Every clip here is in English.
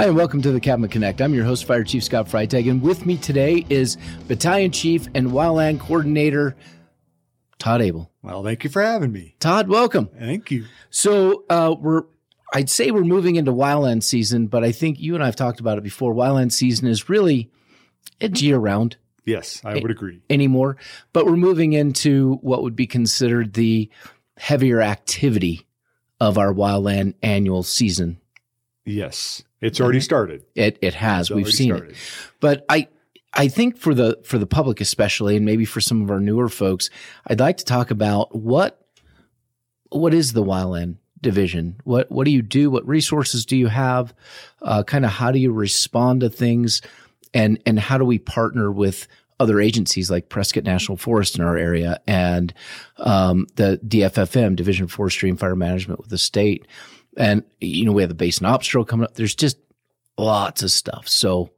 Hi, and welcome to the CAFMA Connect. I'm your host, Fire Chief Scott Freitag, and with me today is Battalion Chief and Wildland Coordinator Todd Abel. Well, thank you for having me. Todd, welcome. Thank you. So uh, we're, I'd say we're moving into wildland season, but I think you and I have talked about it before. Wildland season is really it's year round Yes, I would agree. anymore, but we're moving into what would be considered the heavier activity of our wildland annual season. Yes, it's already started. It it has. It's We've seen started. it. But I I think for the for the public especially and maybe for some of our newer folks, I'd like to talk about what what is the wildland division? What what do you do? What resources do you have? Uh, kind of how do you respond to things and and how do we partner with other agencies like Prescott National Forest in our area and um, the DFFM Division of Forestry and Fire Management with the state. And you know we have the Basin Ops Drill coming up. There's just lots of stuff. So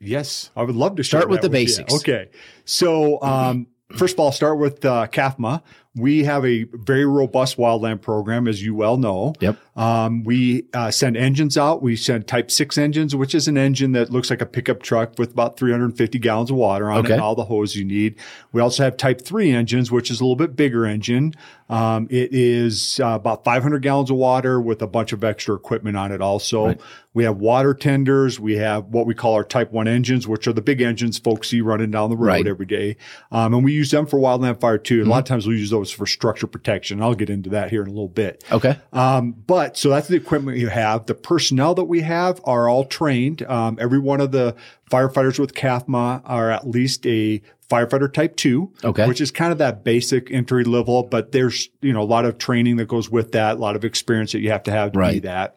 Yes, I would love to Start with the you. basics. Okay, so um, first of all, start with uh, CAFMA. We have a very robust wildland program, as you well know. Yep. Um, we uh, send engines out. We send Type Six engines, which is an engine that looks like a pickup truck with about 350 gallons of water on Okay. it and all the hose you need. We also have Type Three engines, which is a little bit bigger engine. Um, it is uh, about 500 gallons of water with a bunch of extra equipment on it. Also, Right. we have water tenders. We have what we call our Type One engines, which are the big engines folks see running down the road Right. every day. Um, and we use them for wildland fire too. A Mm-hmm. lot of times we use those for structure protection. I'll get into that here in a little bit. okay. Um, but so that's the equipment you have. The personnel that we have are all trained. Um, every one of the firefighters with CAFMA are at least a firefighter type two, Okay. which is kind of that basic entry level, but there's, you know, a lot of training that goes with that, a lot of experience that you have to have to be that.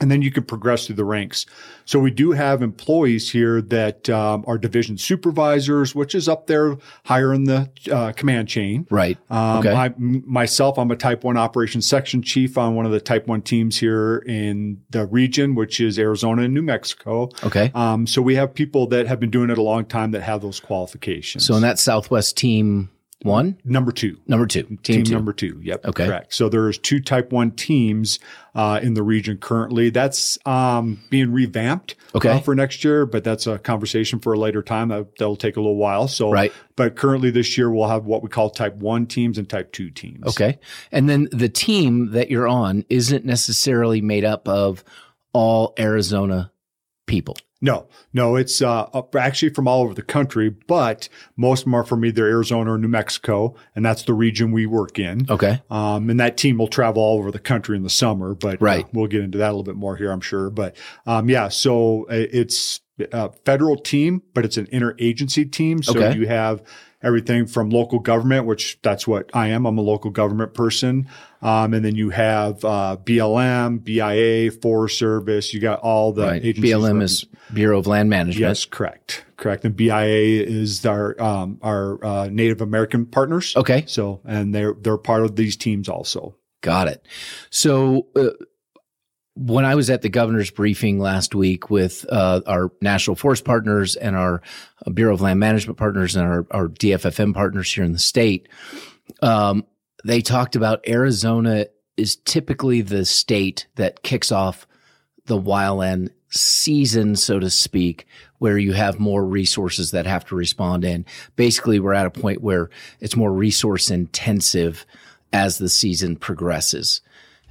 And then you can progress through the ranks. So we do have employees here that um, are division supervisors, which is up there higher in the uh, command chain. Right. Um, Okay. I, m- myself, I'm a Type 1 operations section chief on one of the Type 1 teams here in the region, which is Arizona and New Mexico. Okay. Um, so we have people that have been doing it a long time that have those qualifications. So in that Southwest team one, number two. number two, team, Team, two. number two. Yep. Okay. Correct. So there's two Type 1 teams uh, in the region currently. That's um, being revamped Okay. uh, for next year, but that's a conversation for a later time. That, that'll take a little while. So, Right. but currently this year we'll have what we call Type 1 teams and Type 2 teams. Okay. And then the team that you're on isn't necessarily made up of all Arizona people. No, no, it's uh, actually from all over the country, but most of them are from either Arizona or New Mexico, and that's the region we work in. Okay. Um, and that team will travel all over the country in the summer, but uh, Right. we'll get into that a little bit more here, I'm sure. But um, yeah, so uh, it's a federal team, but it's an interagency team. So Okay. you have everything from local government, which that's what I am. I'm a local government person. Um, and then you have uh, BLM, BIA, Forest Service. You got all the right. agencies. BLM is Bureau of Land Management. Yes, correct, correct. And BIA is our um, our uh, Native American partners. Okay. So, and they're they're part of these teams also. Got it. So uh, when I was at the governor's briefing last week with uh, our national forest partners and our Bureau of Land Management partners and our, our DFFM partners here in the state, um, they talked about Arizona is typically the state that kicks off the wildland season, so to speak, where you have more resources that have to respond in. Basically, we're at a point where it's more resource intensive as the season progresses.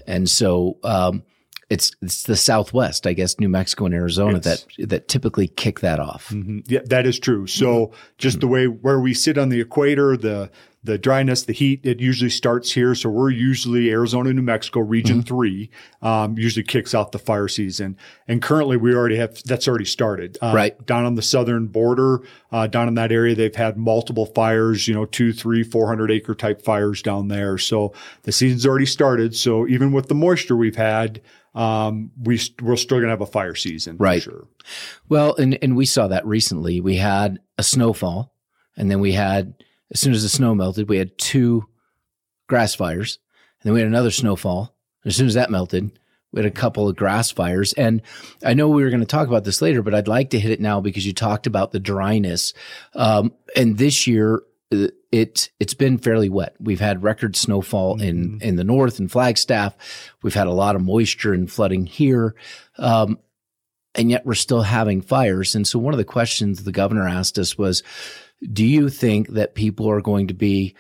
And so, um, it's, it's the Southwest, I guess, New Mexico and Arizona It's- that, that typically kick that off. Mhm. Yeah, that is true. So just the way where we sit on the equator, the the dryness, the heat, it usually starts here. So we're usually Arizona, New Mexico, region three, um, usually kicks off the fire season. And currently we already have, that's already started. Uh, Right. Down on the southern border, uh, down in that area, they've had multiple fires, you know, two, three, 400 acre type fires down there. So the season's already started. So even with the moisture we've had, um, we, st- we're still going to have a fire season. for Right. sure. Well, and, and we saw that recently. We had a snowfall and then we had, as soon as the snow melted, we had two grass fires and then we had another snowfall. As soon as that melted, we had a couple of grass fires. And I know we were going to talk about this later, but I'd like to hit it now because you talked about the dryness. Um, and this year, it it's been fairly wet. We've had record snowfall in in the north and Flagstaff. We've had a lot of moisture and flooding here. Um, and yet we're still having fires. And so one of the questions the governor asked us was, do you think that people are going to be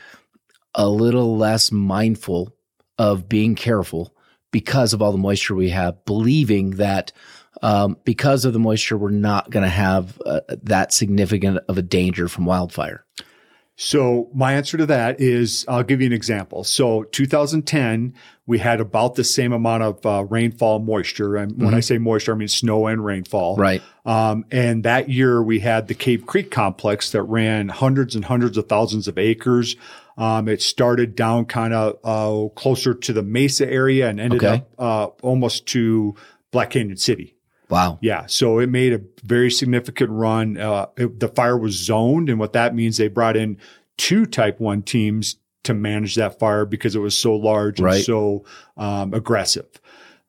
a little less mindful of being careful because of all the moisture we have, believing that um, because of the moisture, we're not going to have uh, that significant of a danger from wildfire? So my answer to that is I'll give you an example. So 2010, we had about the same amount of uh, rainfall moisture. And mm-hmm. when I say moisture, I mean snow and rainfall. Right. Um, and that year we had the Cave Creek complex that ran hundreds and hundreds of thousands of acres. Um, it started down kind of uh, closer to the Mesa area and ended okay. up uh, almost to Black Canyon City. Wow. Yeah. So it made a very significant run. Uh, it, the fire was zoned. And what that means, they brought in two type one teams to manage that fire because it was so large and so um, aggressive.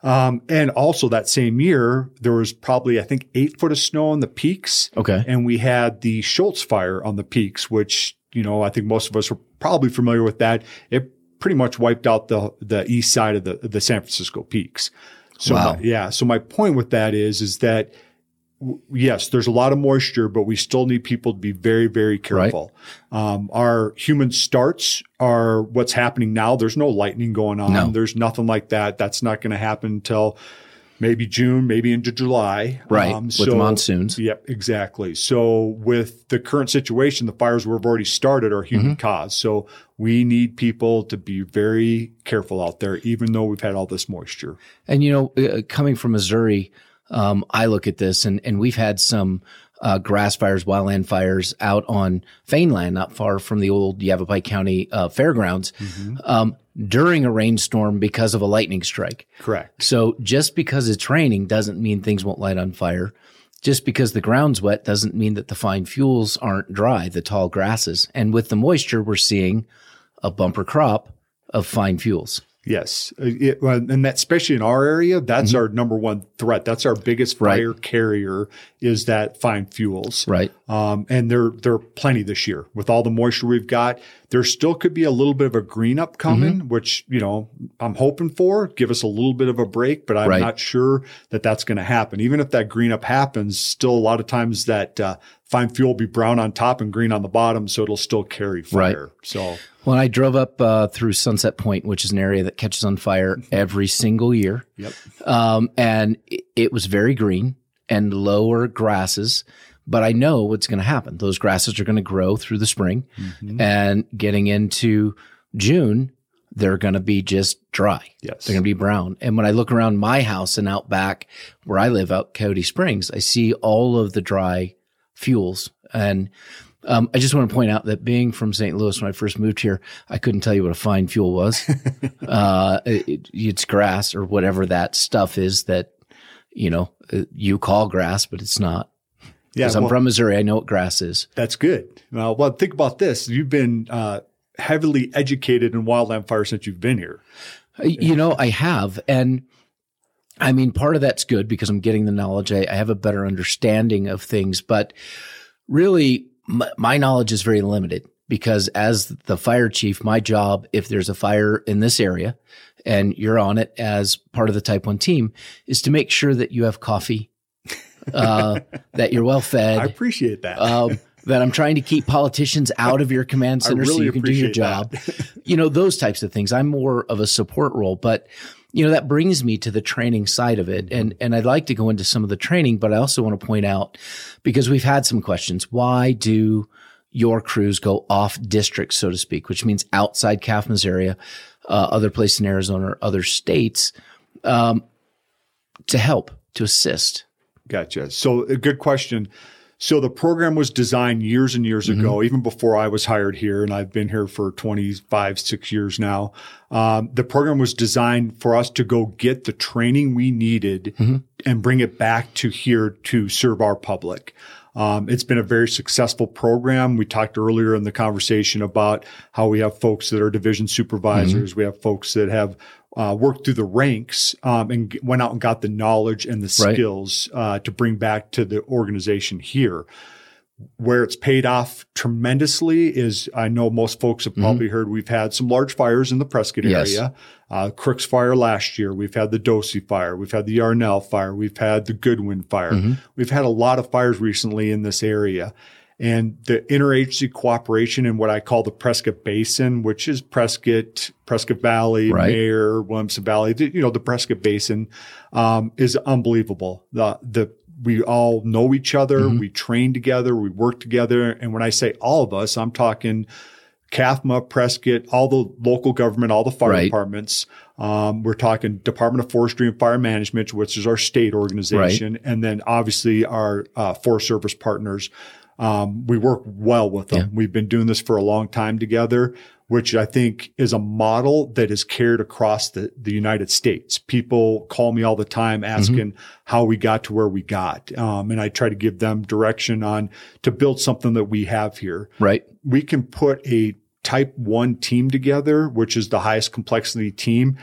Um, and also that same year, there was probably, I think, eight foot of snow on the peaks. Okay. And we had the Schultz fire on the peaks, which, you know, I think most of us were probably familiar with that. It pretty much wiped out the, the east side of the, the San Francisco peaks. So wow. my, yeah. So my point with that is, is that yes, there's a lot of moisture, but we still need people to be very, very careful. Right. Um, our human starts are what's happening now. There's no lightning going on. No. There's nothing like that. That's not going to happen until maybe June, maybe into July. Right. Um, with so, monsoons. Yep, exactly. So with the current situation, the fires we've already started are human mm-hmm. caused. So we need people to be very careful out there, even though we've had all this moisture. And you know, uh, coming from Missouri, um, I look at this and, and we've had some uh, grass fires, wildland fires out on Faneland, not far from the old Yavapai County uh, fairgrounds, mm-hmm. um, during a rainstorm because of a lightning strike. Correct. So just because it's raining doesn't mean things won't light on fire. Just because the ground's wet doesn't mean that the fine fuels aren't dry, the tall grasses. And with the moisture, we're seeing a bumper crop of fine fuels. Yes, uh, it, and that especially in our area, that's mm-hmm. our number one threat. That's our biggest fire right. carrier is that fine fuels. Right. Um, and there there are plenty this year with all the moisture we've got. There still could be a little bit of a green up coming, mm-hmm. which you know I'm hoping for. Give us a little bit of a break, but I'm right. not sure that that's going to happen. Even if that green up happens, still a lot of times that uh, fine fuel will be brown on top and green on the bottom, so it'll still carry fire. Right. So when I drove up uh, through Sunset Point, which is an area that catches on fire every single year, yep, um, and it, it was very green and lower grasses. But I know what's going to happen. Those grasses are going to grow through the spring, mm-hmm. and getting into June, they're going to be just dry. Yes. They're going to be brown. And when I look around my house and out back where I live out Coyote Springs, I see all of the dry fuels. And um, I just want to point out that being from St. Louis, when I first moved here, I couldn't tell you what a fine fuel was. uh, it, it's grass or whatever that stuff is that, you know, uh, you call grass, but it's not. Yeah, well, I'm from Missouri. I know what grass is. That's good. Well, well think about this. You've been uh, heavily educated in wildland fire since you've been here. Uh, you know, I have. And I mean, part of that's good because I'm getting the knowledge. I, I have a better understanding of things, but really my, my knowledge is very limited because as the fire chief, my job, if there's a fire in this area and you're on it as part of the type one team is to make sure that you have coffee, uh, that you're well fed. I appreciate that. Um, that I'm trying to keep politicians out of your command center really so you can do your job. you know, those types of things. I'm more of a support role, but you know, that brings me to the training side of it. And, and I'd like to go into some of the training, but I also want to point out because we've had some questions. Why do your crews go off district, so to speak, which means outside CAFMA's area, uh, other place in Arizona or other states, um, to help, to assist? Gotcha. So a good question. So the program was designed years and years mm-hmm. ago, even before I was hired here, and I've been here for 25, six years now. Um, the program was designed for us to go get the training we needed mm-hmm. and bring it back to here to serve our public. Um, it's been a very successful program. We talked earlier in the conversation about how we have folks that are division supervisors. Mm-hmm. We have folks that have uh, worked through the ranks um, and went out and got the knowledge and the skills right. uh, to bring back to the organization here. Where it's paid off tremendously is I know most folks have probably mm-hmm. heard we've had some large fires in the Prescott yes. area. Uh, Crooks fire last year. We've had the Doce fire. We've had the Yarnell fire. We've had the Goodwin fire. Mm-hmm. We've had a lot of fires recently in this area. And the interagency cooperation in what I call the Prescott Basin, which is Prescott, Prescott Valley, right. Mayer, Williamson Valley, you know, the Prescott Basin, um, is unbelievable. The, the we all know each other. Mm-hmm. We train together. We work together. And when I say all of us, I'm talking CAFMA, Prescott, all the local government, all the fire right. departments. Um, we're talking Department of Forestry and Fire Management, which is our state organization, right. and then obviously our uh, Forest Service partners. Um, we work well with them. Yeah. We've been doing this for a long time together which I think is a model that is carried across the, the United States. People call me all the time asking mm-hmm. how we got to where we got. Um, and I try to give them direction on to build something that we have here. Right. We can put a type one team together, which is the highest complexity team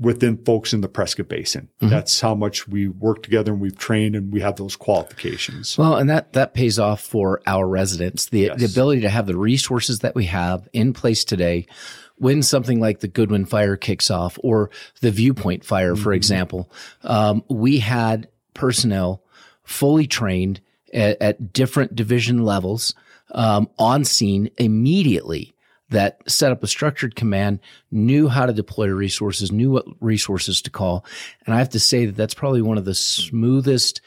within folks in the Prescott Basin. Mm-hmm. That's how much we work together and we've trained and we have those qualifications. Well, and that that pays off for our residents. The yes. the ability to have the resources that we have in place today when something like the Goodwin fire kicks off or the Viewpoint fire, mm-hmm. for example, um, we had personnel fully trained at, at different division levels um, on scene immediately that set up a structured command, knew how to deploy resources, knew what resources to call. And I have to say that that's probably one of the smoothest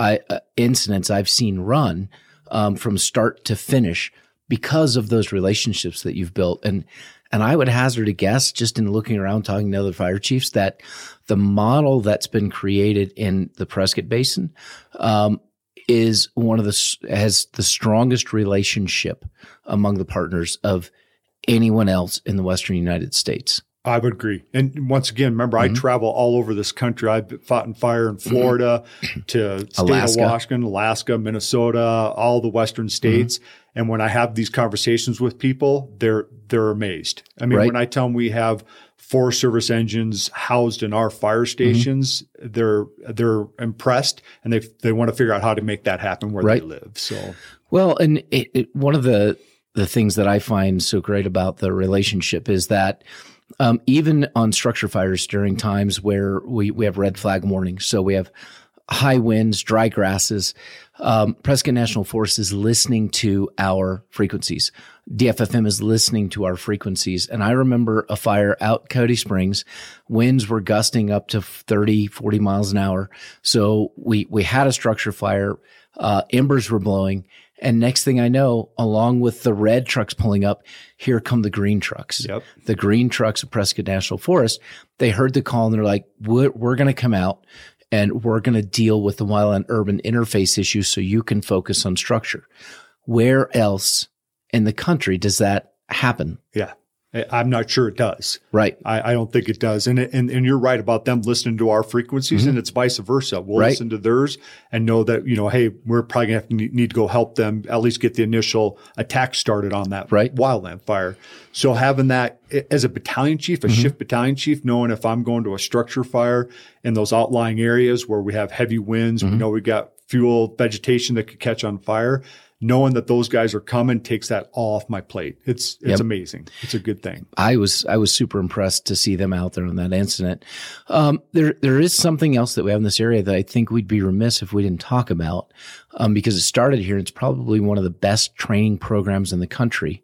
uh, incidents I've seen run um, from start to finish because of those relationships that you've built. And and I would hazard a guess, just in looking around, talking to other fire chiefs, that the model that's been created in the Prescott Basin um, is one of the has the strongest relationship among the partners of anyone else in the Western United States. I would agree. And once again, remember, mm-hmm. I travel all over this country. I've fought in fire in mm-hmm. Florida mm-hmm. to state Alaska. of Washington, Alaska, Minnesota, all the Western states. Mm-hmm. And when I have these conversations with people, they're they're amazed. I mean, right. when I tell them we have four Service engines housed in our fire mm-hmm. stations, mm-hmm. they're they're impressed and they they want to figure out how to make that happen where right. they live. So well, and it, it, one of the the things that I find so great about the relationship is that um, even on structure fires during times where we, we have red flag warnings, so we have high winds, dry grasses, um, Prescott National Forest is listening to our frequencies. DFFM is listening to our frequencies. And I remember a fire out Coyote Springs. Winds were gusting up to 30, 40 miles an hour. So we, we had a structure fire. Uh, embers were blowing and next thing I know, along with the red trucks pulling up, here come the green trucks. Yep. The green trucks of Prescott National Forest. They heard the call and they're like, we're, we're going to come out and we're going to deal with the wildland urban interface issue so you can focus on structure. Where else in the country does that happen? Yeah. I'm not sure it does. Right. I, I don't think it does. And, and and you're right about them listening to our frequencies, mm-hmm. and it's vice versa. We'll right. listen to theirs and know that you know, hey, we're probably gonna have to need to go help them at least get the initial attack started on that right. wildland fire. So having that as a battalion chief, a mm-hmm. shift battalion chief, knowing if I'm going to a structure fire in those outlying areas where we have heavy winds, mm-hmm. we know we got fuel vegetation that could catch on fire knowing that those guys are coming takes that all off my plate. It's it's yep. amazing. It's a good thing. I was I was super impressed to see them out there on that incident. Um, there there is something else that we have in this area that I think we'd be remiss if we didn't talk about um, because it started here. And it's probably one of the best training programs in the country,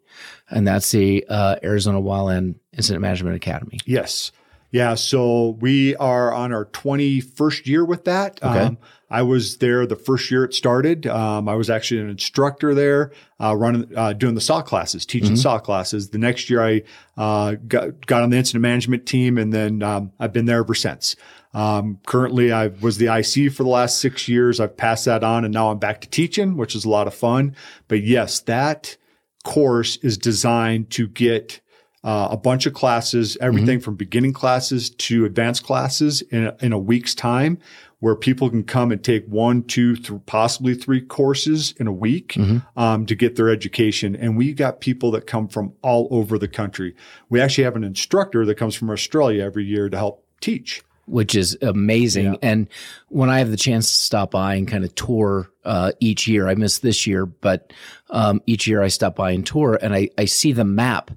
and that's the uh, Arizona Wildland Incident Management Academy. Yes. Yeah, so we are on our 21st year with that. Okay. Um, I was there the first year it started. Um, I was actually an instructor there, uh, running, uh, doing the SAW classes, teaching mm-hmm. SAW classes. The next year I, uh, got, got on the incident management team and then, um, I've been there ever since. Um, currently I was the IC for the last six years. I've passed that on and now I'm back to teaching, which is a lot of fun. But yes, that course is designed to get uh, a bunch of classes, everything mm-hmm. from beginning classes to advanced classes in a, in a week's time where people can come and take one, two, th- possibly three courses in a week mm-hmm. um, to get their education. And we got people that come from all over the country. We actually have an instructor that comes from Australia every year to help teach. which is amazing. Yeah. And when I have the chance to stop by and kind of tour uh, each year, I missed this year, but um, each year I stop by and tour, and I, I see the map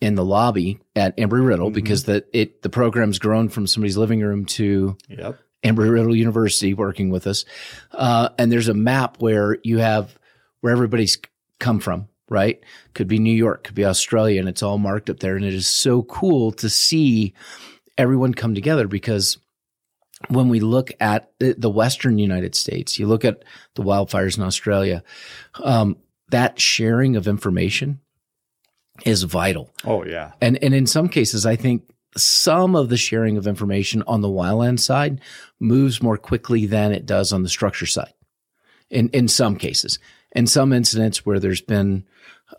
in the lobby at Embry Riddle Mm-hmm. because the it the program's grown from somebody's living room to Yep. Embry Riddle University working with us. Uh, and there's a map where you have where everybody's come from, right? Could be New York, could be Australia, and it's all marked up there. And it is so cool to see everyone come together because when we look at the the Western United States, you look at the wildfires in Australia, um, that sharing of information is vital. Oh yeah. And and in some cases, I think some of the sharing of information on the wildland side moves more quickly than it does on the structure side. In in some cases, in some incidents where there's been,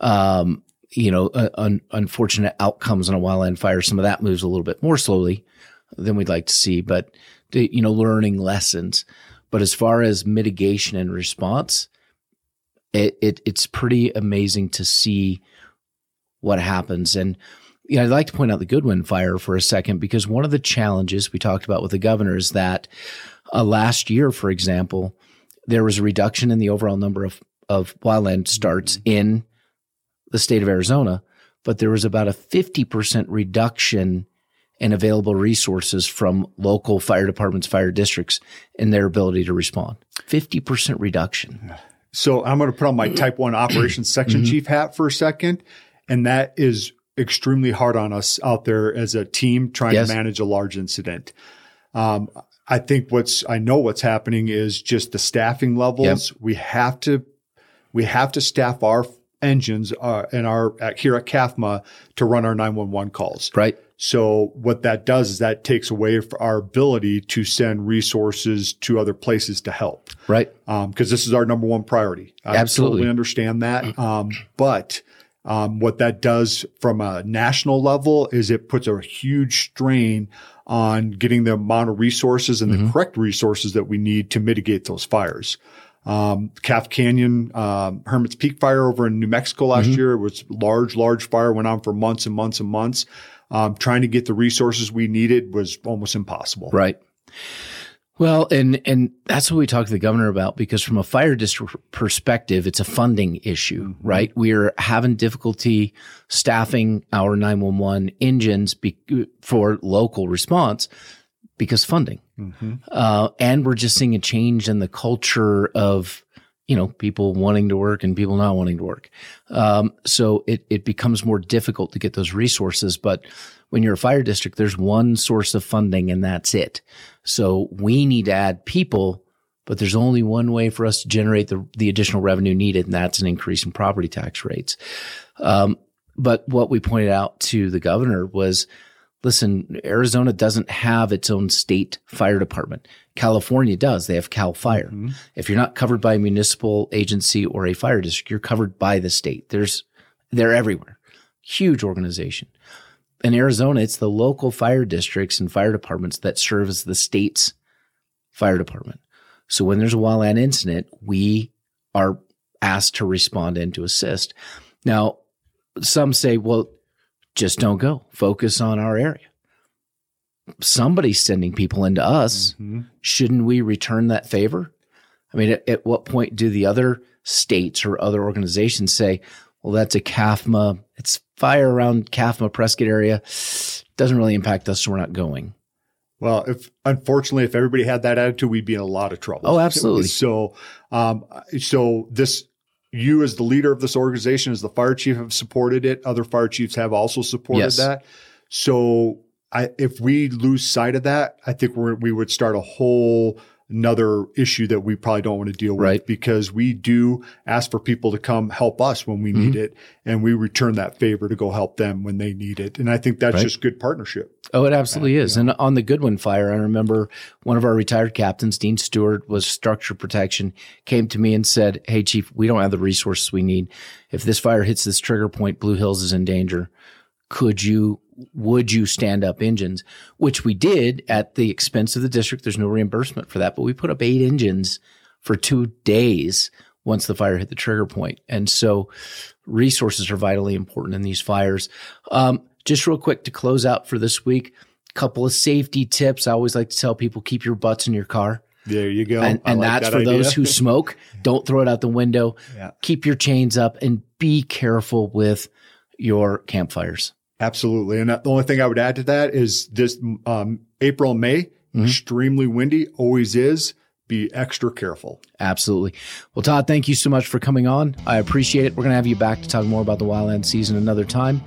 um, you know, uh, un- unfortunate outcomes on a wildland fire, some of that moves a little bit more slowly than we'd like to see. But the- you know, learning lessons. But as far as mitigation and response, it, it it's pretty amazing to see what happens. And you know, I'd like to point out the Goodwin fire for a second because one of the challenges we talked about with the governor is that uh, last year, for example, there was a reduction in the overall number of of wildland starts in the state of Arizona, but there was about a 50% reduction in available resources from local fire departments, fire districts and their ability to respond. 50% reduction. So I'm going to put on my type one operations section Mm-hmm. chief hat for a second. And that is extremely hard on us out there as a team trying Yes. to manage a large incident. Um, I think what's, I know what's happening is just the staffing levels. We have to, we have to staff our engines uh, and our at, here at CAFMA to run our 911 calls. Right. So what that does is that takes away our ability to send resources to other places to help Right. because this is our number one priority. I Absolutely. totally understand that. Um, but um, what that does from a national level is it puts a huge strain on getting the amount of resources and the correct resources that we need to mitigate those fires. Um, Calf Canyon, um, Hermit's Peak fire over in New Mexico last year it was large, large fire went on for months and months and months. Um, trying to get the resources we needed was almost impossible. Right. Well, and and that's what we talked to the governor about because from a fire district perspective, it's a funding issue, right? We're having difficulty staffing our 911 engines be, for local response because funding. Uh, and we're just seeing a change in the culture of, you know, people wanting to work and people not wanting to work. Um, so it, it becomes more difficult to get those resources. But when you're a fire district, there's one source of funding and that's it. So we need to add people, but there's only one way for us to generate the, the additional revenue needed, and that's an increase in property tax rates. Um, but what we pointed out to the governor was, listen, Arizona doesn't have its own state fire department. California does. They have Cal Fire. If you're not covered by a municipal agency or a fire district, you're covered by the state. There's, they're everywhere. Huge organization. In Arizona, it's the local fire districts and fire departments that serve as the state's fire department. So when there's a wildland incident, we are asked to respond and to assist. Now, some say, well, just don't go. Focus on our area. Somebody's sending people into us. Mm-hmm. Shouldn't we return that favor? I mean, at, at what point do the other states or other organizations say, well, that's a CAFMA, it's fire around CAFMA Prescott area. Doesn't really impact us, so we're not going. Well, if unfortunately, if everybody had that attitude, we'd be in a lot of trouble. Oh, absolutely. So, um, so this, you as the leader of this organization, as the fire chief, have supported it. Other fire chiefs have also supported Yes. that. So, I, if we lose sight of that, I think we're, we would start a whole another issue that we probably don't want to deal with Right. because we do ask for people to come help us when we need Mm-hmm. it and we return that favor to go help them when they need it. And I think that's Right. just good partnership. Oh, it absolutely is. And on the Goodwin fire, I remember one of our retired captains, Dean Stewart, was structure protection, came to me and said, Hey, chief, we don't have the resources we need. If this fire hits this trigger point, Blue Hills is in danger. Could you, would you stand up engines? Which we did at the expense of the district. There's no reimbursement for that, but we put up eight engines for two days once the fire hit the trigger point. And so resources are vitally important in these fires. Um, just real quick to close out for this week, couple of safety tips. I always like to tell people keep your butts in your car. There you go. And, and like that's that for idea. those who smoke. Don't throw it out the window. Yeah. Keep your chains up and be careful with your campfires. Absolutely. And the only thing I would add to that is this um, April, May, mm-hmm. extremely windy, always is. Be extra careful. Absolutely. Well, Todd, thank you so much for coming on. I appreciate it. We're going to have you back to talk more about the wildland season another time.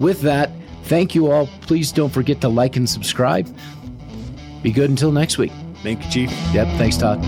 With that, thank you all. Please don't forget to like and subscribe. Be good until next week. Thank you, Chief. Yep. Thanks, Todd.